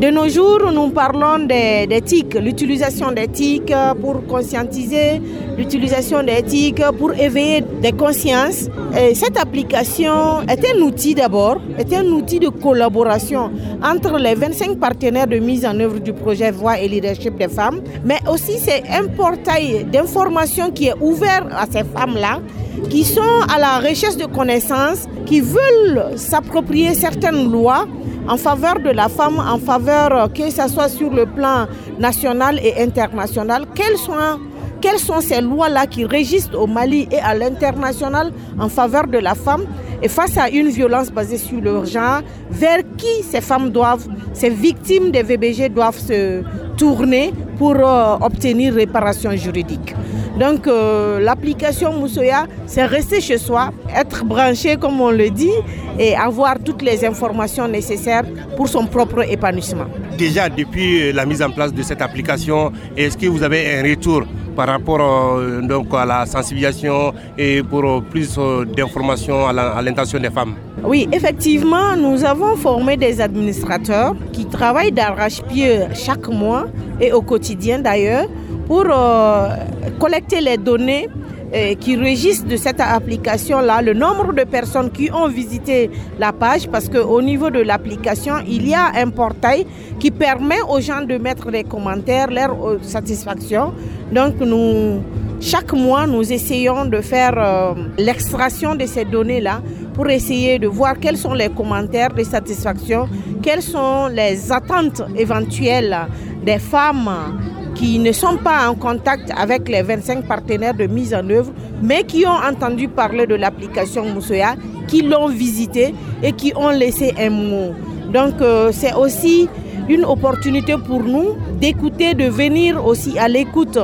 De nos jours, nous parlons d'éthique, l'utilisation d'éthique pour conscientiser, l'utilisation d'éthique pour éveiller des consciences. Et cette application est un outil d'abord, est un outil de collaboration entre les 25 partenaires de mise en œuvre du projet Voix et Leadership des femmes, mais aussi c'est un portail d'information qui est ouvert à ces femmes-là qui sont à la recherche de connaissances, qui veulent s'approprier certaines lois en faveur de la femme, en faveur euh, que ce soit sur le plan national et international, quelles sont, ces lois-là qui régissent au Mali et à l'international en faveur de la femme? Et face à une violence basée sur leur genre, vers qui ces femmes doivent, ces victimes des VBG doivent se tourner pour euh, obtenir réparation juridique. Donc euh, l'application Moussoya, c'est rester chez soi, être branché comme on le dit et avoir toutes les informations nécessaires pour son propre épanouissement. Déjà depuis la mise en place de cette application, est-ce que vous avez un retour par rapport euh, donc, à la sensibilisation et pour plus d'informations à l'intention des femmes? Oui, effectivement, nous avons formé des administrateurs qui travaillent d'arrache-pied chaque mois et au quotidien d'ailleurs pour euh, collecter les données euh, qui régissent de cette application-là, le nombre de personnes qui ont visité la page, parce qu'au niveau de l'application, il y a un portail qui permet aux gens de mettre des commentaires, leur euh, satisfaction. Donc chaque mois, nous essayons de faire l'extraction de ces données-là pour essayer de voir quels sont les commentaires de satisfaction, quelles sont les attentes éventuelles des femmes qui ne sont pas en contact avec les 25 partenaires de mise en œuvre, mais qui ont entendu parler de l'application Moussoya, qui l'ont visité et qui ont laissé un mot. Donc euh, c'est aussi une opportunité pour nous d'écouter, de venir aussi à l'écoute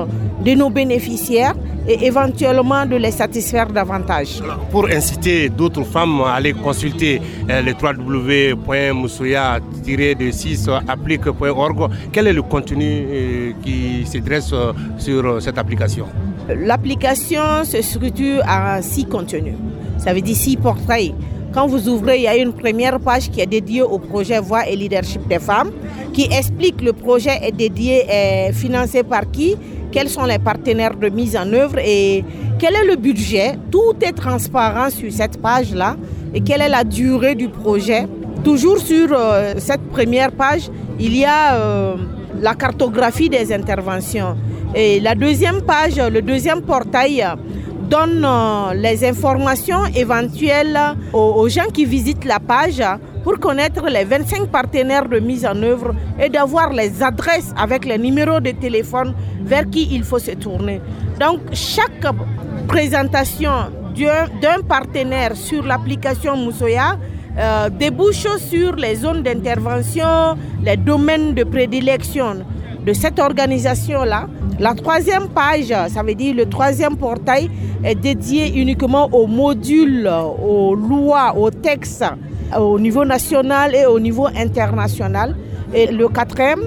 de nos bénéficiaires et éventuellement de les satisfaire davantage. Pour inciter d'autres femmes à aller consulter euh, le www.moussoya-de6applique.org, quel est le contenu euh, qui se dresse euh, sur cette application? L'application se structure en six contenus. Ça veut dire six portraits. Quand vous ouvrez, il y a une première page qui est dédiée au projet Voix et Leadership des femmes, qui explique le projet est dédié et financé par qui, quels sont les partenaires de mise en œuvre et quel est le budget. Tout est transparent sur cette page-là et quelle est la durée du projet. Toujours sur euh, cette première page, il y a euh, la cartographie des interventions. Et la deuxième page, le deuxième portail donne euh, les informations éventuelles aux, gens qui visitent la page pour connaître les 25 partenaires de mise en œuvre et d'avoir les adresses avec les numéros de téléphone vers qui il faut se tourner. Donc chaque présentation d'un partenaire sur l'application Moussoya euh, débouche sur les zones d'intervention, les domaines de prédilection de cette organisation-là. La troisième page, ça veut dire le troisième portail, est dédié uniquement aux modules, aux lois, aux textes au niveau national et au niveau international. Et le quatrième,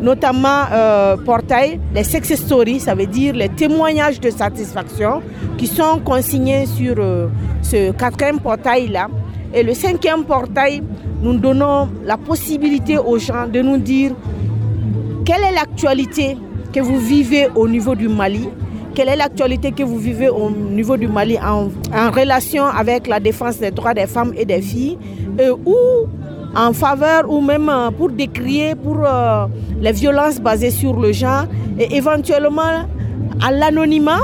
notamment euh, portail, les success stories, ça veut dire les témoignages de satisfaction qui sont consignés sur euh, ce quatrième portail-là. Et le cinquième portail, nous donnons la possibilité aux gens de nous dire quelle est l'actualité que vous vivez au niveau du Mali, quelle est l'actualité que vous vivez au niveau du Mali en, relation avec la défense des droits des femmes et des filles, ou en faveur ou même euh, pour décrier pour euh, les violences basées sur le genre et éventuellement à l'anonymat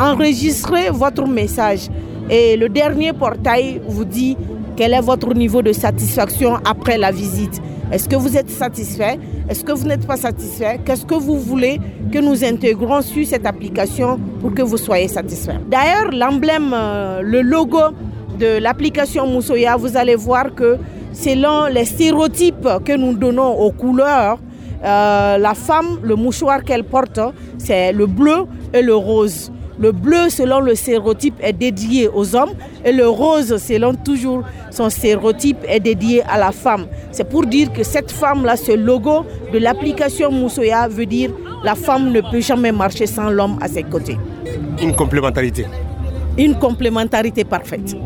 enregistrer votre message. Et le dernier portail vous dit quel est votre niveau de satisfaction après la visite. Est-ce que vous êtes satisfait? Est-ce que vous n'êtes pas satisfait? Qu'est-ce que vous voulez que nous intégrons sur cette application pour que vous soyez satisfait? D'ailleurs, l'emblème, euh, le logo de l'application Moussoya, vous allez voir que selon les stéréotypes que nous donnons aux couleurs, euh, la femme, le mouchoir qu'elle porte, c'est le bleu et le rose. Le bleu, selon le stéréotype, est dédié aux hommes et le rose, selon toujours son stéréotype, est dédié à la femme. C'est pour dire que cette femme-là, ce logo de l'application Moussoya veut dire la femme ne peut jamais marcher sans l'homme à ses côtés. Une complémentarité. Une complémentarité parfaite.